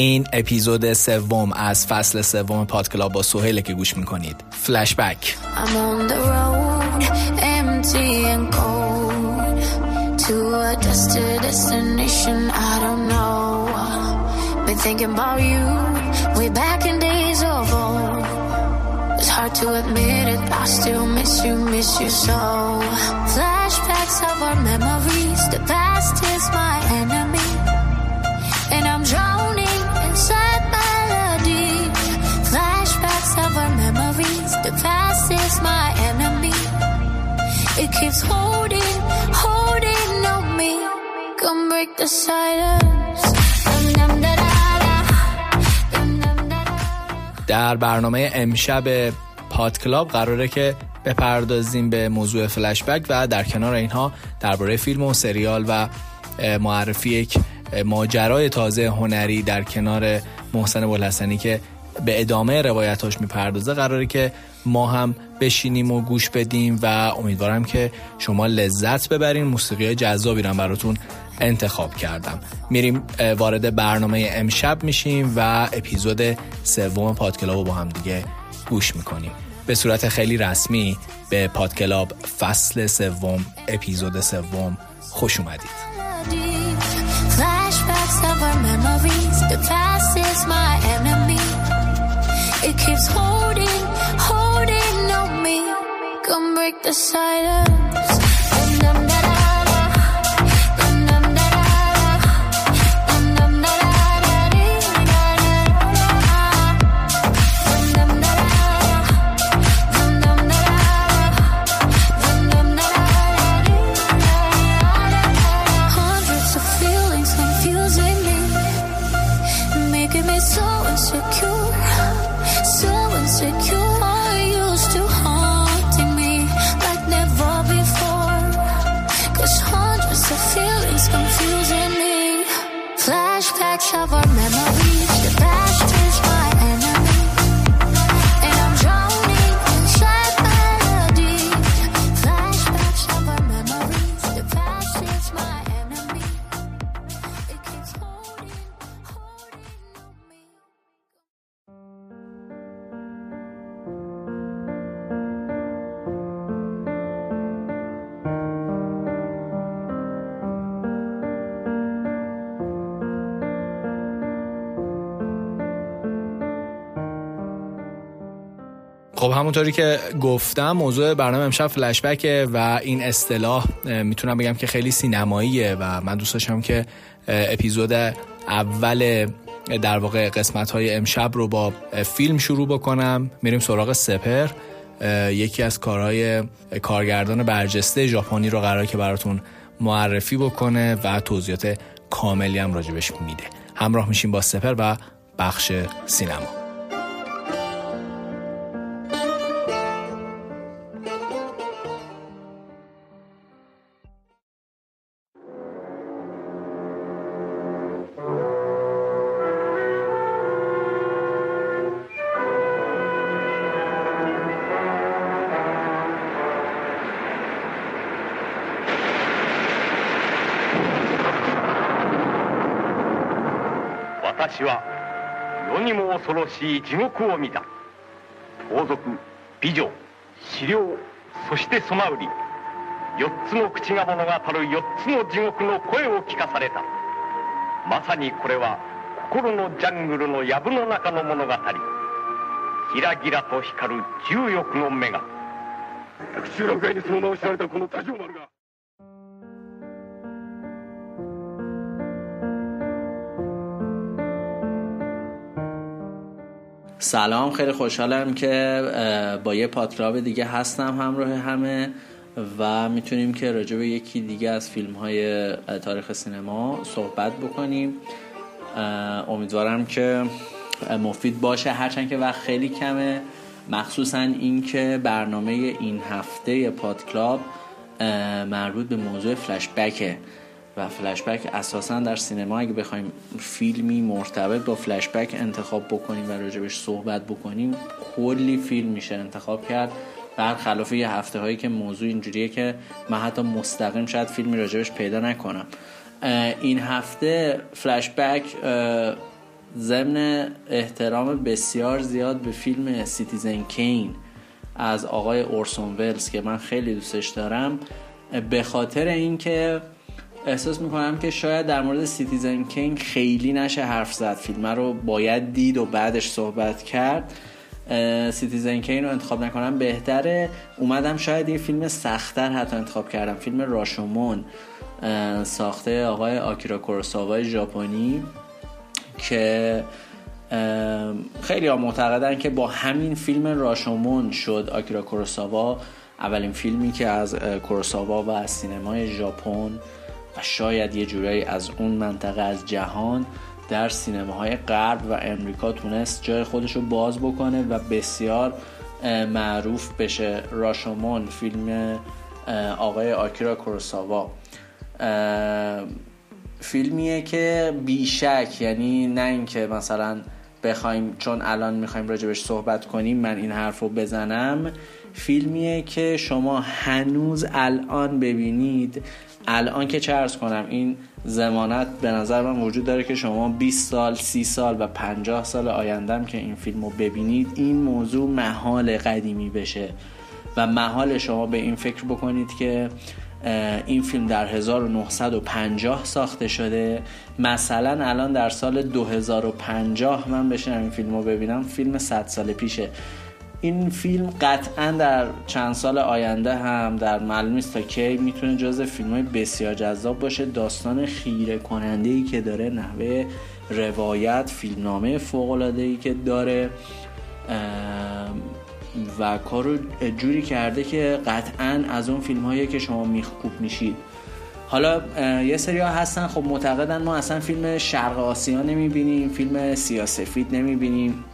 این اپیزود سوم از فصل سوم پادکلاب با سوهیل که گوش می‌کنید فلش بک hard to admit it, I still miss you, miss you so. Flashbacks of our memories, the It keeps holding, holding on me. Come break the silence. در برنامه امشب پاد کلاب قراره که بپردازیم به موضوع فلشبک و در کنار اینها درباره فیلم و سریال و معرفی یک ماجرای تازه هنری در کنار محسن بولحسنی که به ادامه روایتاش می‌پردازه قراره که ما هم بشینیم و گوش بدیم و امیدوارم که شما لذت ببرین. موسیقی جذابی رو براتون انتخاب کردم. میریم وارد برنامه امشب میشیم و اپیزود سوم پادکلاب رو با هم دیگه گوش می‌کنیم. به صورت خیلی رسمی به پادکلاب فصل سوم اپیزود سوم خوش اومدید. keeps holding, holding on me. Come break the silence. losing me. Flashbacks of our memories. خب همونطوری که گفتم موضوع برنامه امشب فلشبکه و این اصطلاح می‌تونم بگم که خیلی سینماییه و من دوست داشتم که اپیزود اول در واقع قسمت های امشب رو با فیلم شروع بکنم. میریم سراغ سپر. یکی از کارهای کارگردان برجسته ژاپنی رو قرار که براتون معرفی بکنه و توضیحات کاملی هم راجبش میده. همراه میشیم با سپر و بخش سینما. 私は世にも恐ろしい地獄を見た。盗賊美女資料そしてソナウリ四つの口が物語る四つの地獄の声を聞かされた。まさにこれは心のジャングルの藪の中の物語。ギラギラと光る重欲の目が集落外にその名を知られたこの多条丸が سلام خیلی خوشحالم که با یه پاتراب دیگه هستم همراه همه و می‌تونیم که راجع به یکی دیگه از فیلم های تاریخ سینما صحبت بکنیم. امیدوارم که مفید باشه. هرچند که وقت خیلی کمه. مخصوصا اینکه برنامه این هفته پادکلاب مربوط به موضوع فلشبکه. و فلشبک اساسا در سینما اگه بخوایم فیلمی مرتبط با فلشبک انتخاب بکنیم و راجبش صحبت بکنیم کلی فیلم میشه انتخاب کرد. برخلاف یه هفته هایی که موضوع اینجوریه که من حتی مستقیم شاید فیلمی راجبش پیدا نکنم. این هفته فلشبک ضمن احترام بسیار زیاد به فیلم Citizen Kane از آقای اورسون ولز که من خیلی دوستش دارم. به خاطر اینکه احساس می‌کنم که شاید در مورد Citizen Kane خیلی نشه حرف زد. فیلم رو باید دید و بعدش صحبت کرد. Citizen Kane رو انتخاب نکنم بهتره. اومدم شاید یه فیلم سختتر حتی انتخاب کردم. فیلم راشومون ساخته آقای آکیرا کوروساوا ژاپنی که خیلی ها معتقدن که با همین فیلم راشومون شد آکیرا کوروساوا اولین فیلمی که از کوروساوا و از سینمای ژاپن و شاید یه جورایی از اون منطقه از جهان در سینماهای غرب و امریکا تونست جای خودش رو باز بکنه و بسیار معروف بشه. راشومون فیلم آقای آکیرا کوروساوا فیلمیه که بیشک یعنی نه اینکه مثلا بخوایم چون الان می‌خوایم راجبش صحبت کنیم من این حرف رو بزنم. فیلمیه که شما هنوز الان ببینید الان که چه ارز کنم این زمانت به نظر من وجود داره که شما 20 سال 30 سال و 50 سال آیندهم که این فیلم رو ببینید این موضوع محال قدیمی بشه و محال شما به این فکر بکنید که این فیلم در 1950 ساخته شده. مثلا الان در سال 2050 من بشینم این فیلم رو ببینم فیلم 100 سال پیشه. این فیلم قطعا در چند سال آینده هم در معلوم تا کی می‌تونه جز فیلم های بسیار جذاب باشه. داستان خیره کننده ای که داره نحوه روایت فیلمنامه فوق العاده ای که داره و کارو جوری کرده که قطعا از اون فیلم هایی که شما میخکوب میشید. حالا یه سری ها هستن. خب معتقدن ما اصلا فیلم شرق آسیا نمی‌بینیم فیلم سیاسفید نمی‌بینیم.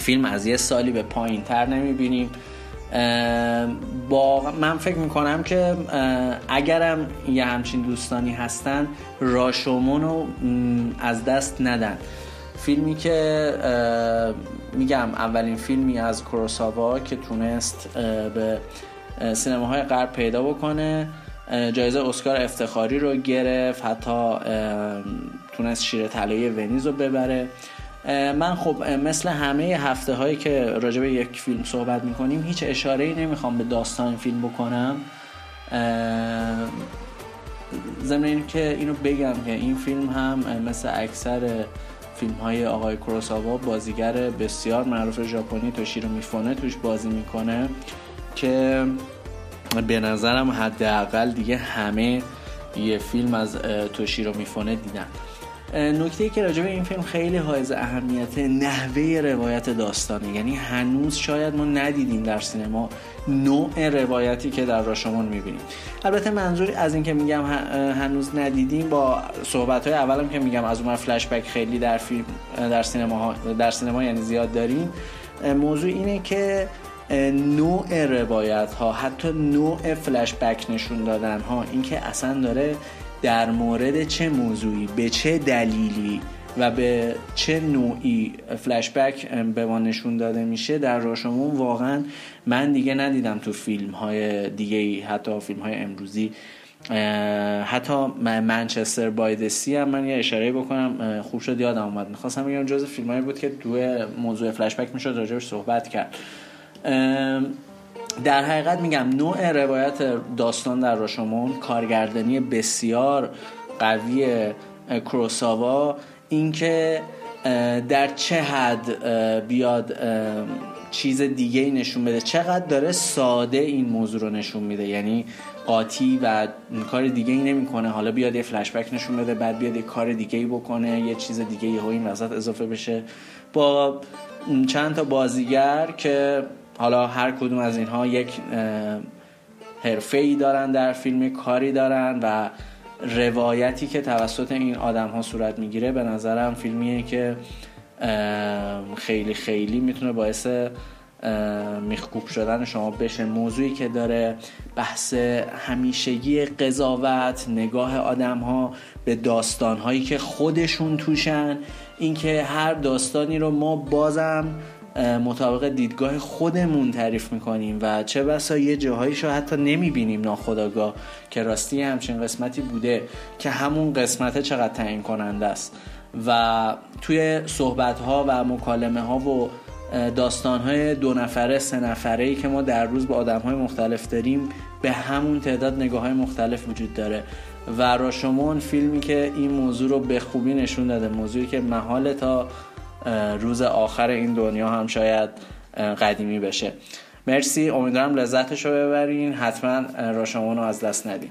فیلم از یه سالی به پایین تر نمی‌بینیم. با من فکر می‌کنم که اگرم یه همچین دوستانی هستن راشومون رو از دست ندن. فیلمی که میگم اولین فیلمی از کروساوا که تونست به سینماهای غرب پیدا بکنه جایزه اسکار افتخاری رو گرفت حتی تونست شیر طلایی ونیز رو ببره. من خب مثل همه هفته هایی که راجع به یک فیلم صحبت می‌کنیم هیچ اشاره ای نمی‌خوام به داستان فیلم بکنم. ضمن این که اینو بگم که این فیلم هم مثل اکثر فیلم های آقای کروساوا بازیگر بسیار معروف ژاپنی توشیرو میفونه توش بازی می‌کنه که به نظرم حداقل دیگه همه یه فیلم از توشیرو میفونه دیدن. نکته که راجع به این فیلم خیلی حائز اهمیت نحوه روایت داستانه. یعنی هنوز شاید ما ندیدیم در سینما نوع روایتی که در راشمون می‌بینیم. البته منظور از این که میگم هنوز ندیدیم با صحبت های اولم که میگم از اون فلش بک خیلی در فیلم در سینما در سینما یعنی زیاد داریم. موضوع اینه که نوع روایت ها حتی نوع فلش بک نشون دادن ها اینکه اصلا داره در مورد چه موضوعی به چه دلیلی و به چه نوعی فلشبک به ما نشون داده میشه در راشمون واقعا من دیگه ندیدم تو فیلم های دیگه حتی فیلم های امروزی حتی منچستر بایدسی هم من یه اشاره بکنم خوب شد یادم اومد. می‌خواستم بگم جز فیلم بود که دو موضوع فلشبک می‌شد راجبش صحبت کرد. در حقیقت میگم نوع روایت داستان در راشمون کارگردانی بسیار قوی کروساوا اینکه در چه حد بیاد چیز دیگه ای نشون بده. چقدر داره ساده این موضوع رو نشون میده. یعنی قاطی و کار دیگه ای نمی‌کنه. حالا بیاد یه فلشبک نشون بده بعد بیاد یه کار دیگه ای بکنه یه چیز دیگه ای این وسط اضافه بشه. با چند تا بازیگر که حالا هر کدوم از اینها یک حرفه ای دارن در فیلم کاری دارن و روایتی که توسط این آدم ها صورت می‌گیره به نظرم فیلمیه که خیلی خیلی می‌تونه باعث میخکوب شدن شما بشه. موضوعی که داره بحث همیشگی قضاوت نگاه آدم ها به داستان هایی که خودشون توشن اینکه هر داستانی رو ما بازم مطابق دیدگاه خودمون تعریف می‌کنیم و چه بسا یه جاهایشو حتی نمی‌بینیم ناخداگاه که راستی همچین قسمتی بوده که همون قسمت چقدر تعیین کننده است. و توی صحبت ها و مکالمه ها و داستان های دو نفره سه نفره ای که ما در روز با آدم های مختلف داریم به همون تعداد نگاه های مختلف وجود داره. و راشمون فیلمی که این موضوع رو به خوبی نشون داده موضوعی که محال تا روز آخر این دنیا هم شاید قدیمی بشه. مرسی. امیدوارم لذتش رو ببرین. حتما راشمون رو از دست ندین.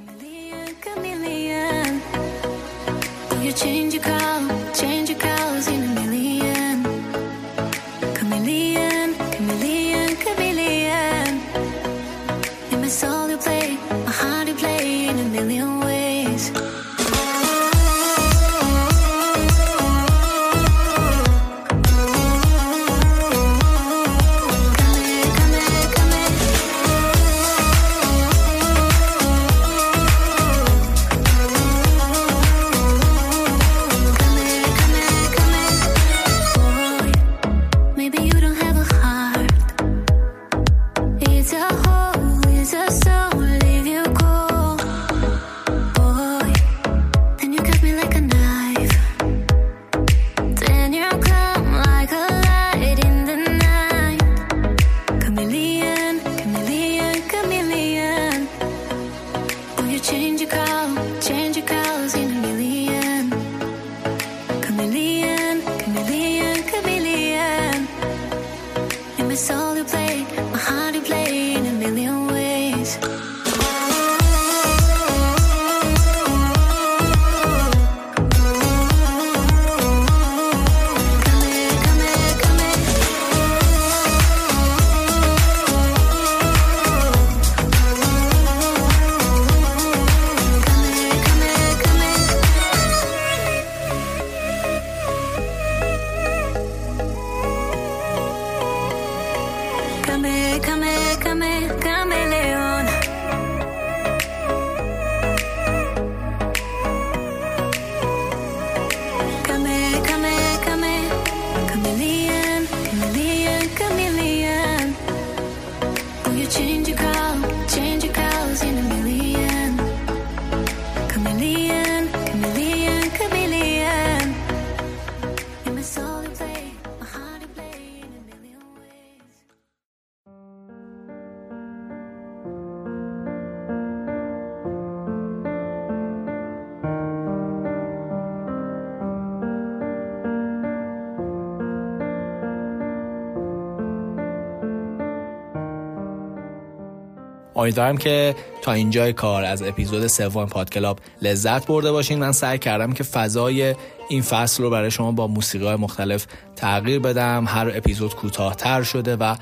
امیدوارم که تا اینجای کار از اپیزود سوم پادکلاب لذت برده باشین. من سعی کردم که فضای این فصل رو برای شما با موسیقی های مختلف تغییر بدم. هر اپیزود کوتاهتر شده و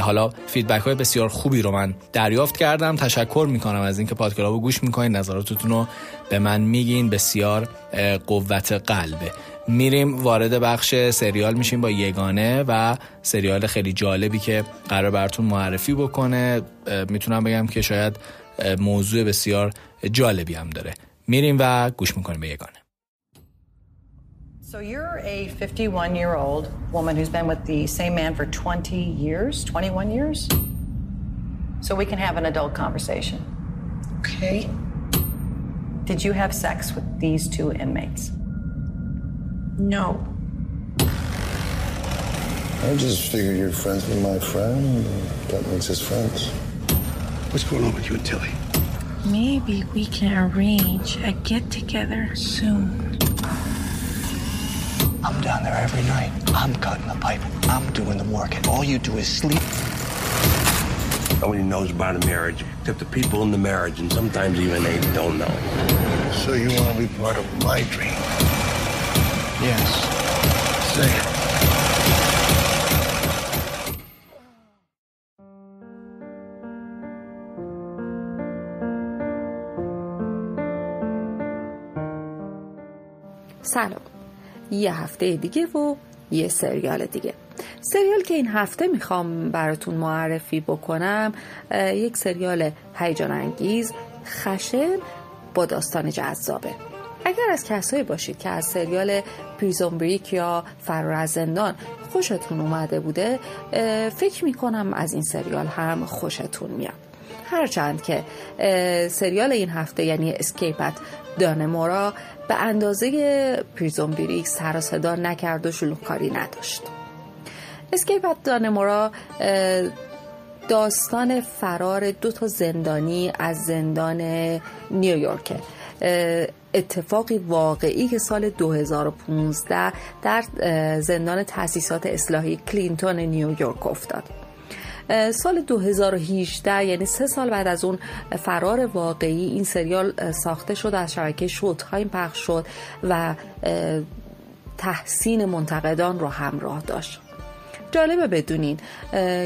حالا feedback های بسیار خوبی رو من دریافت کردم. تشکر می‌کنم از اینکه پادکلاب رو گوش می‌کنین. نظراتتون رو به من میگین. بسیار قوت قلبه. میریم وارد بخش سریال میشیم با یگانه و سریال خیلی جالبی که قرار براتون معرفی بکنه می‌تونم بگم که شاید موضوع بسیار جالبی هم داره میریم و گوش می‌کنیم به یگانه So you're a 51 year old woman who's been with the same man for 20 years, 21 years? So we can have an adult conversation. Okay. Did you have sex with these two inmates? No. I just figured you're friends with my friend. That makes us friends. What's going on with you and Tilly? Maybe we can arrange a get together soon. I'm down there every night. I'm cutting the pipe. I'm doing the work. And all you do is sleep. Nobody knows about a marriage except the people in the marriage, and sometimes even they don't know. So you want to be part of my dream? Yes. سلام. یه هفته دیگه و یه سریال دیگه. سریال که این هفته می‌خوام براتون معرفی بکنم یک سریال هیجان انگیز خشن با داستان جذابه. اگر از کسایی باشید که از سریال Prison Break یا فرار از زندان خوشتون اومده بوده فکر می‌کنم از این سریال هم خوشتون میاد. هرچند که سریال این هفته یعنی Escape at Dannemora به اندازه Prison Break سر صدا نکرد و شلوغکاری نداشت. Escape at Dannemora داستان فرار دو تا زندانی از زندان نیویورک اتفاقی واقعی که سال 2015 در زندان تأسیسات اصلاحی کلینتون نیویورک افتاد. سال 2018 یعنی سه سال بعد از اون فرار واقعی این سریال ساخته شد از شبکه Showtime پخش شد و تحسین منتقدان رو همراه داشت. جالبه بدونین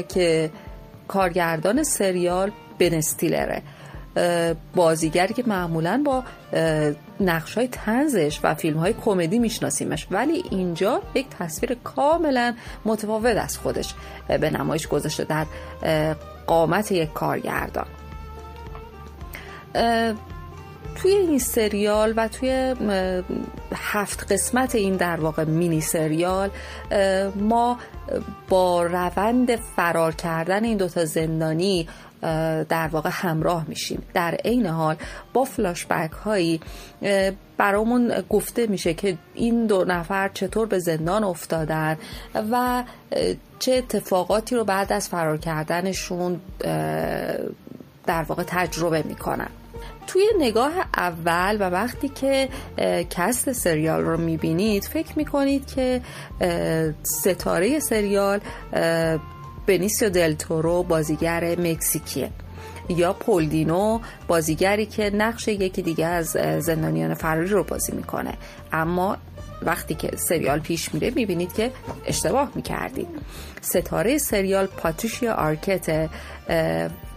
که کارگردان سریال بن استیلره. بازیگری که معمولا با نقش های تنزش و فیلم های کمدی میشناسیمش. ولی اینجا یک تصویر کاملا متفاوت از خودش به نمایش گذاشته در قامت یک کارگردان. توی این سریال و توی هفت قسمت این در واقع مینی سریال ما با روند فرار کردن این دوتا زندانی در واقع همراه میشیم. در عین حال با فلاشبک هایی برامون گفته میشه که این دو نفر چطور به زندان افتادن و چه اتفاقاتی رو بعد از فرار کردنشون در واقع تجربه می‌کنن. توی نگاه اول و وقتی که cast سریال رو می‌بینید فکر می‌کنید که ستاره سریال بنیسیو دلتورو بازیگر مکزیکیه. یا پل دینو بازیگری که نقش یکی دیگه از زندانیان فراری رو بازی می‌کنه. اما وقتی که سریال پیش میره می‌بینید که اشتباه می‌کردید. ستاره سریال پاتریشیا آرکت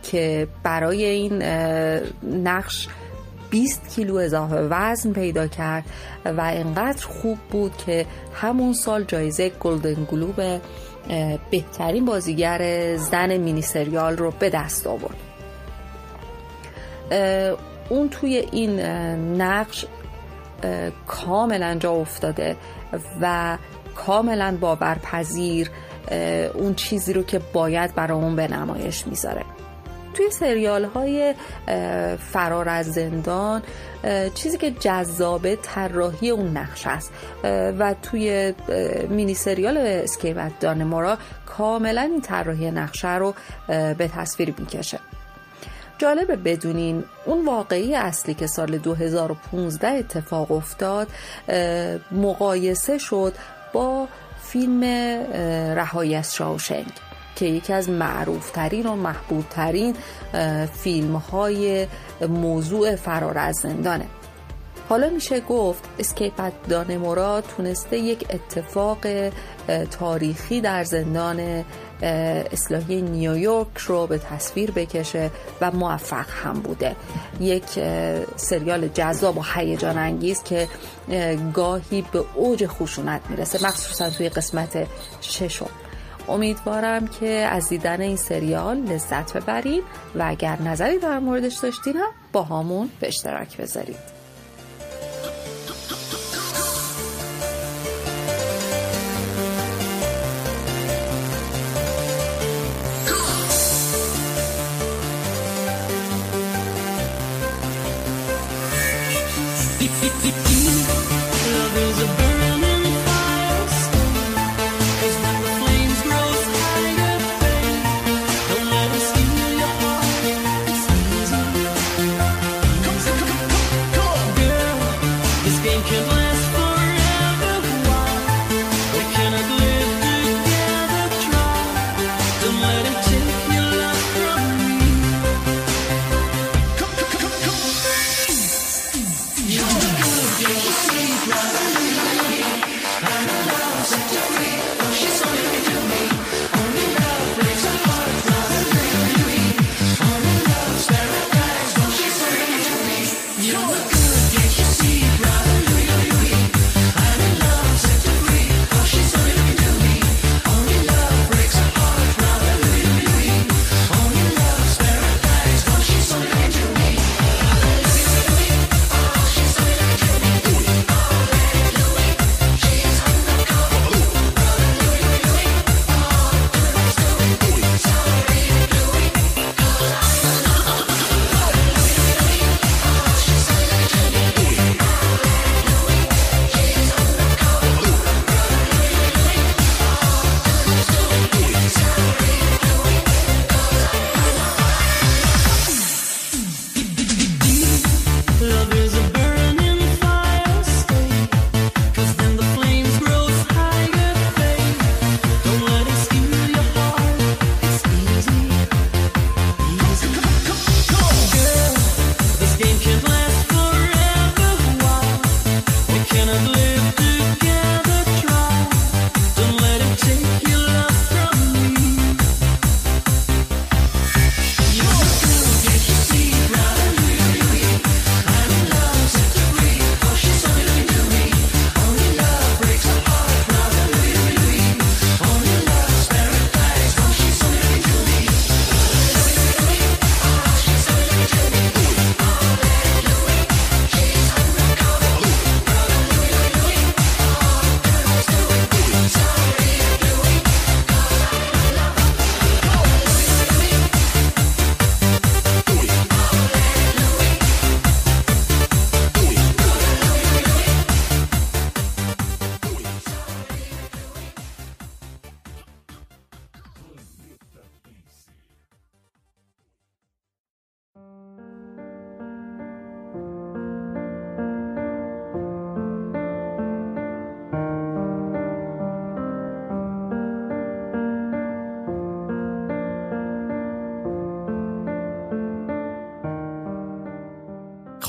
که برای این نقش 20 کیلو اضافه وزن پیدا کرد و انقدر خوب بود که همون سال جایزه گلدن گلوب بهترین بازیگر زن مینی سریال رو به دست آورد. اون توی این نقش کاملا جا افتاده و کاملا باورپذیر اون چیزی رو که باید برای به نمایش می‌ذاره. توی سریال های فرار از زندان چیزی که جذابه طراحی اون نقش است. و توی مینی سریال اسکیبت دانمورا کاملا این طراحی نقشه رو به تصویر می‌کشه. جالبه بدونین اون واقعی اصلی که سال 2015 اتفاق افتاد مقایسه شد با فیلم رهایی از شاوشنگ. که یکی از معروفترین و محبوبترین فیلم های موضوع فرار از زندانه. حالا میشه گفت اسکیپت دانمورا تونسته یک اتفاق تاریخی در زندان اصلاحی نیویورک رو به تصویر بکشه و موفق هم بوده. یک سریال جذاب و هیجان انگیز که گاهی به اوج خشونت می‌رسه مخصوصا توی قسمت ششم. امیدوارم که از دیدن این سریال لذت ببرید و اگر نظری در موردش داشتین هم با همون به اشتراک بذارید.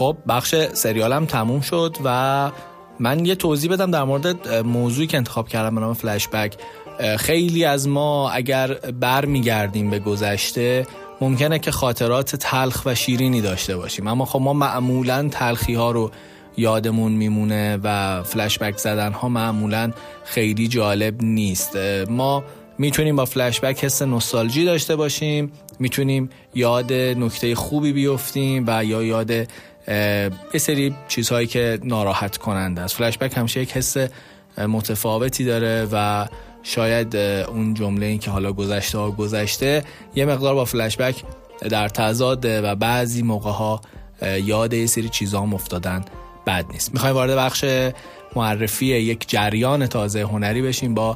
خب بخش سریالم تموم شد و من یه توضیح بدم در مورد موضوعی که انتخاب کردم به نام فلشبک. خیلی از ما اگر بر میگردیم به گذشته ممکنه که خاطرات تلخ و شیرینی داشته باشیم. اما خب ما معمولا تلخی ها رو یادمون میمونه و فلشبک زدن ها معمولا خیلی جالب نیست. ما می‌تونیم با فلشبک حس نوستالژی داشته باشیم می‌تونیم یاد نکته خوبی بیفتیم و یا یاد یه سری چیزهایی که ناراحت کننده است. فلشبک همیشه یک حس متفاوتی داره و شاید اون جمله این که حالا گذشته ها گذشته یه مقدار با فلشبک در تضاده و بعضی موقع ها یاد یه سری چیزها هم افتادن بد نیست. می‌خوایم وارد بخش معرفی یک جریان تازه هنری بشیم با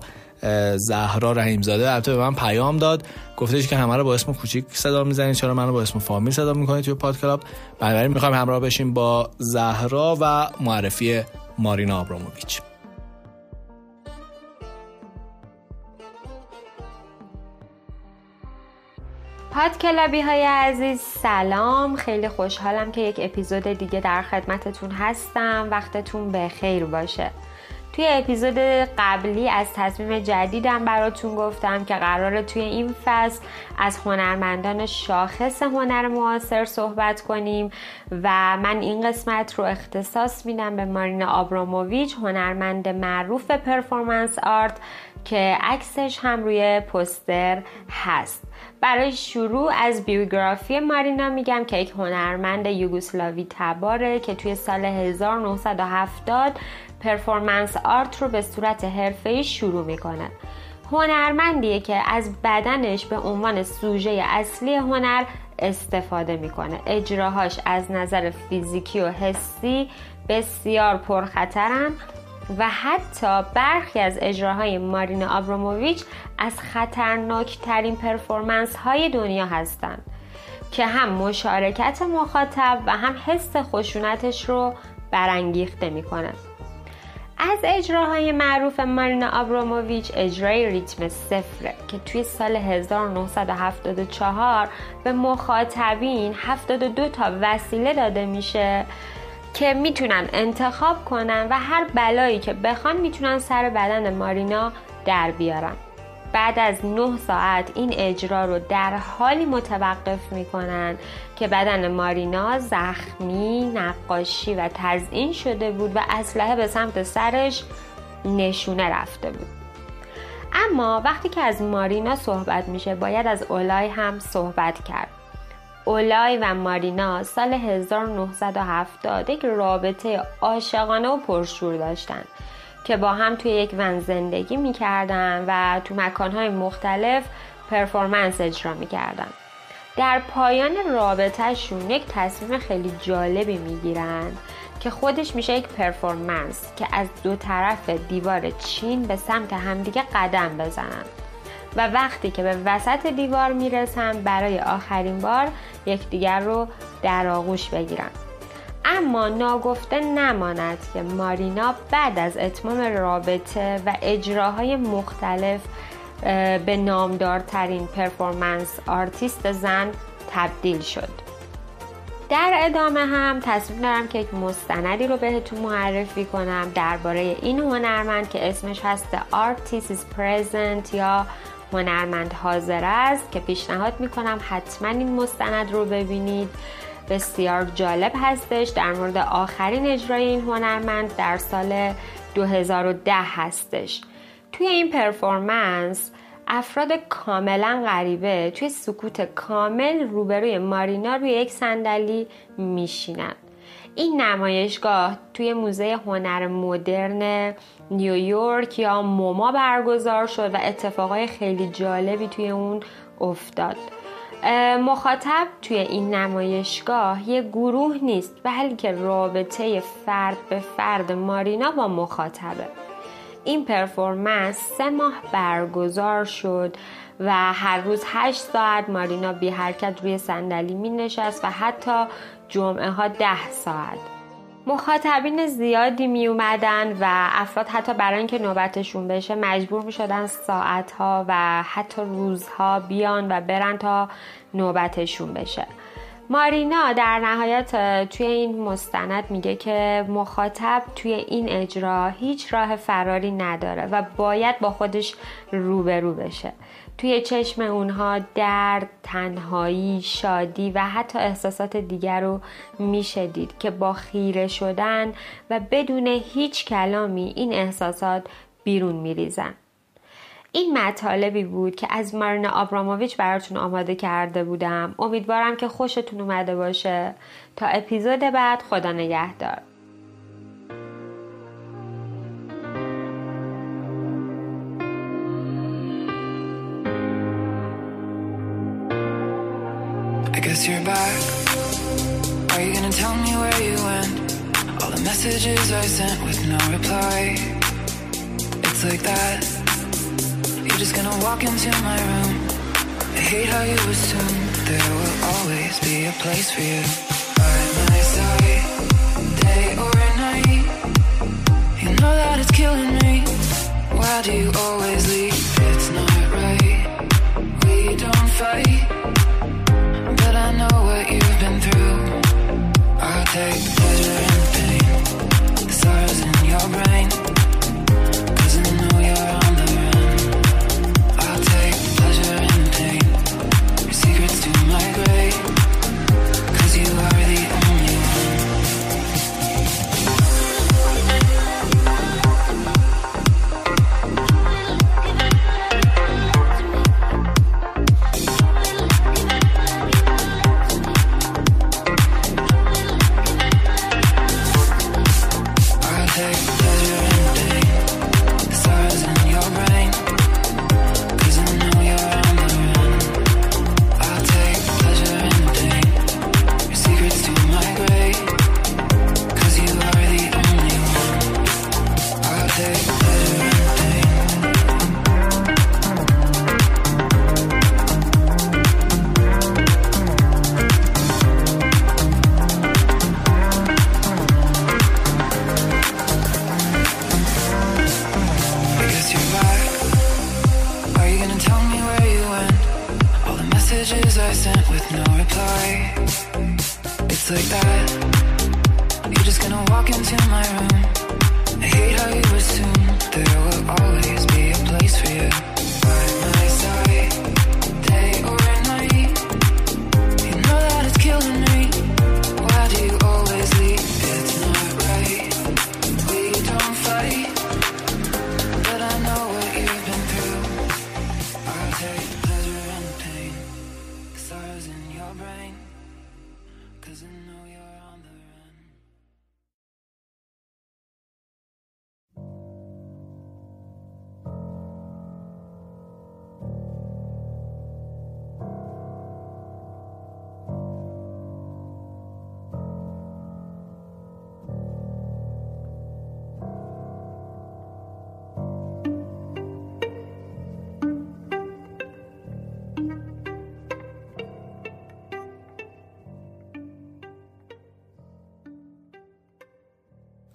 زهرا رحیمزاده البته به من پیام داد. گفتش که همه رو با اسم کوچیک صدا می‌زنید چرا منو با اسم فامیل صدا می‌کنید توی پاد کلاب؟ بنابراین می‌خوایم همراه بشیم با زهرا و معرفی مارینا آبراموویچ پاد کلابی های عزیز سلام. خیلی خوشحالم که یک اپیزود دیگه در خدمتتون هستم. وقتتون به خیر باشه. توی اپیزود قبلی از تصمیم جدیدم براتون گفتم که قراره توی این فصل از هنرمندان شاخص هنر معاصر صحبت کنیم و من این قسمت رو اختصاص میدم به مارینا آبراموویچ هنرمند معروف پرفورمنس آرت که عکسش هم روی پوستر هست. برای شروع از بیوگرافی مارینا میگم که یک هنرمند یوگسلاوی تباره که توی سال 1970 performance art رو به صورت حرفه‌ای شروع می‌کنه. هنرمندیه که از بدنش به عنوان سوژه اصلی هنر استفاده می‌کنه. اجراهاش از نظر فیزیکی و حسی بسیار پرخطرن و حتی برخی از اجراهای مارینا آبراموویچ از خطرناکترین performance های دنیا هستند که هم مشارکت مخاطب و هم حس خشونتش رو برانگیخته می‌کنه. از اجراهای معروف مارینا آبراموویچ اجرای ریتم صفره که توی سال 1974 به مخاطبین 72 تا وسیله داده میشه که می‌تونن انتخاب کنن و هر بلایی که بخوان می‌تونن سر بدن مارینا در بیارن. بعد از 9 ساعت این اجرا رو در حالی متوقف می‌کنن که بدن مارینا زخمی، نقاشی و تزئین شده بود و اسلحه به سمت سرش نشونه رفته بود. اما وقتی که از مارینا صحبت میشه باید از اولای هم صحبت کرد. اولای و مارینا سال 1970 یک رابطه عاشقانه و پرشور داشتند که با هم توی یک ون زندگی می‌کردن و تو مکانهای مختلف پرفورمنس اجرا می‌کردن. در پایان رابطهشون یک تصمیم خیلی جالبی می‌گیرن که خودش میشه یک پرفورمنس که از دو طرف دیوار چین به سمت همدیگه قدم بزنن. و وقتی که به وسط دیوار می‌رسن برای آخرین بار یکدیگر رو در آغوش بگیرن. اما ناگفته نماند که مارینا بعد از اتمام رابطه و اجراهای مختلف به نامدارترین performance artist زن تبدیل شد. در ادامه هم تصمیم دارم که یک مستندی رو بهتون معرفی کنم درباره این هنرمند که اسمش هست Artist is Present یا هنرمند حاضر است که پیشنهاد می‌کنم حتما این مستند رو ببینید. بسیار جالب هستش. در مورد آخرین اجرای این هنرمند در سال 2010 هستش. توی این پرفورمنس افراد کاملا غریبه توی سکوت کامل روبروی مارینا روی یک صندلی میشینند این نمایشگاه توی موزه هنر مدرن نیویورک یا موما برگزار شد و اتفاقای خیلی جالبی توی اون افتاد. مخاطب توی این نمایشگاه یه گروه نیست بلکه رابطه فرد به فرد مارینا با مخاطبه. این پرفورمنس سه ماه برگزار شد و هر روز هشت ساعت مارینا بی حرکت روی صندلی می نشست و حتی جمعه ها ده ساعت. مخاطبین زیادی می اومدن و افراد حتی برای اینکه نوبتشون بشه مجبور می شدن ساعتها و حتی روزها بیان و برن تا نوبتشون بشه. مارینا در نهایت توی این مستند میگه که مخاطب توی این اجرا هیچ راه فراری نداره و باید با خودش روبرو بشه. توی چشم اونها درد، تنهایی، شادی و حتی احساسات دیگر رو میشه دید که با خیره شدن و بدون هیچ کلامی این احساسات بیرون میریزن. این مطالبی بود که از مارنا آبراموویچ براتون آماده کرده بودم. امیدوارم که خوشتون اومده باشه. تا اپیزود بعد خدا نگهدار. You're back. Are you gonna tell me where you went? All the messages I sent with no reply. It's like that. You're just gonna walk into my room. I hate how you assume there will always be a place for you. By my side, day or night. You know that it's killing me. Why do you always leave? It's not right. We don't fight. Brain.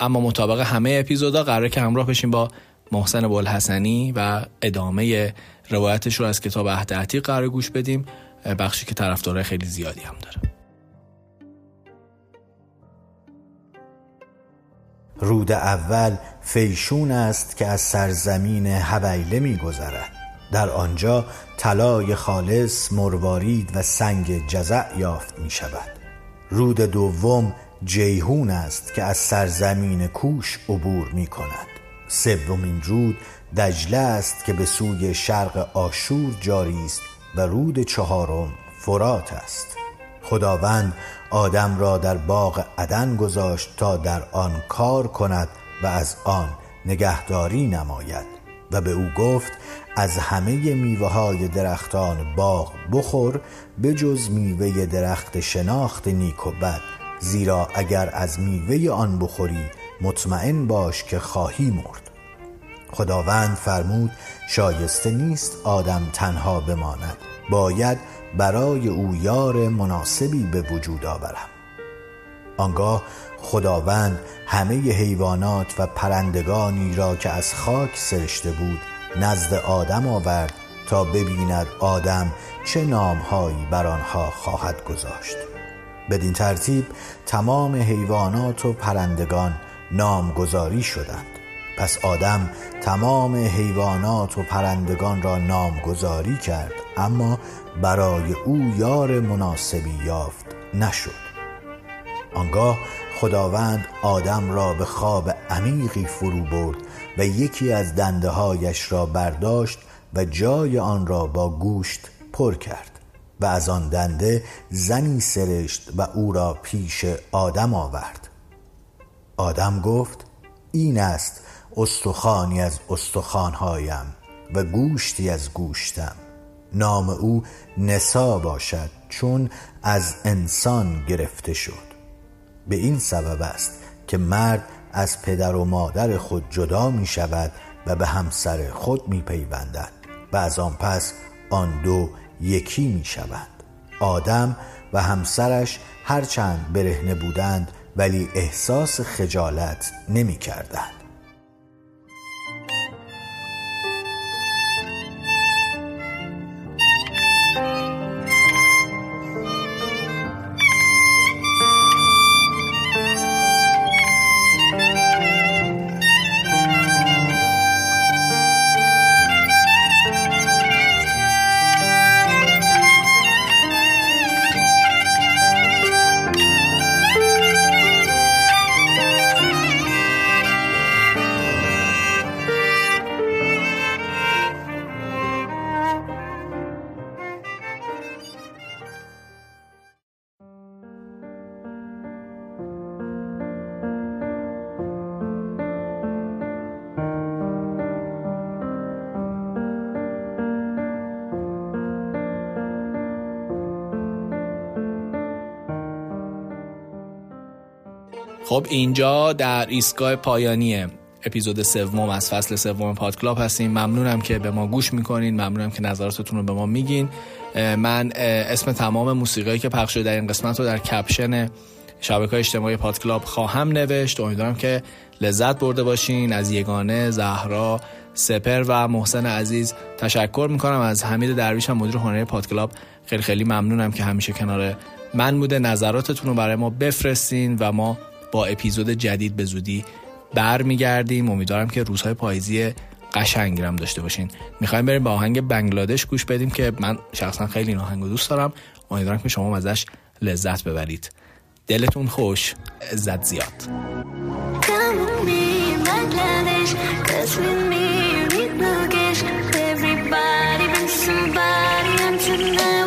اما مطابق همه اپیزودا قراره که همراه بشیم با محسن بولحسنی و ادامه روایتش رو از کتاب عهد عتیق قرار گوش بدیم. بخشی که طرفدارای خیلی زیادی هم داره. رود اول فیشون است که از سرزمین هویله می گذرد در آنجا طلای خالص مروارید و سنگ جزع یافت می شود رود دوم جیهون است که از سرزمین کوش عبور می کند. سومین رود دجله است که به سوی شرق آشور جاری است و رود چهارم فرات است. خداوند آدم را در باغ عدن گذاشت تا در آن کار کند و از آن نگهداری نماید. و به او گفت از همه میوه های درختان باغ بخور به جز میوه درخت شناخت نیک و بد. زیرا اگر از میوه آن بخوری مطمئن باش که خواهی مرد. خداوند فرمود شایسته نیست آدم تنها بماند باید برای او یار مناسبی به وجود آورم. آنگاه خداوند همه حیوانات و پرندگانی را که از خاک سرشته بود نزد آدم آورد تا ببیند آدم چه نامهایی بر آنها خواهد گذاشت. بدین ترتیب تمام حیوانات و پرندگان نامگذاری شدند. پس آدم تمام حیوانات و پرندگان را نامگذاری کرد اما برای او یار مناسبی یافت نشد. آنگاه خداوند آدم را به خواب عمیقی فرو برد و یکی از دنده هایش را برداشت و جای آن را با گوشت پر کرد. و از آن دنده زنی سرشت و او را پیش آدم آورد. آدم گفت این است استخوانی از استخوانهایم و گوشتی از گوشتم. نام او نسا باشد چون از انسان گرفته شد. به این سبب است که مرد از پدر و مادر خود جدا می شود و به همسر خود می پیوندد و از آن پس آن دو یکی می شوند آدم و همسرش هرچند برهنه بودند ولی احساس خجالت نمی کردند خب اینجا در ایستگاه پایانی اپیزود سوم از فصل سوم پادکلاب هستیم. ممنونم که به ما گوش می‌کنین. ممنونم که نظراتتون رو به ما میگین. من اسم تمام موسیقی که پخش شده در این قسمت رو در کپشن شبکه اجتماعی پادکلاب خواهم نوشت. امیدوارم که لذت برده باشین. از یگانه زهرا سپر و محسن عزیز تشکر می‌کنم. از حمید درویش هم مدیر هنری پادکلاب خیلی خیلی ممنونم که همیشه کنار من بوده. نظراتتون رو برای ما بفرستین و ما با اپیزود جدید به زودی برمیگردیم. امیدوارم که روزهای پاییزی قشنگی هم داشته باشین. می‌خوایم بریم به آهنگ بنگلادش گوش بدیم که من شخصا خیلی این آهنگ دوست دارم. امیدوارم که شما ازش لذت ببرید. دلتون خوش. زد زیاد. Somebody I'm tonight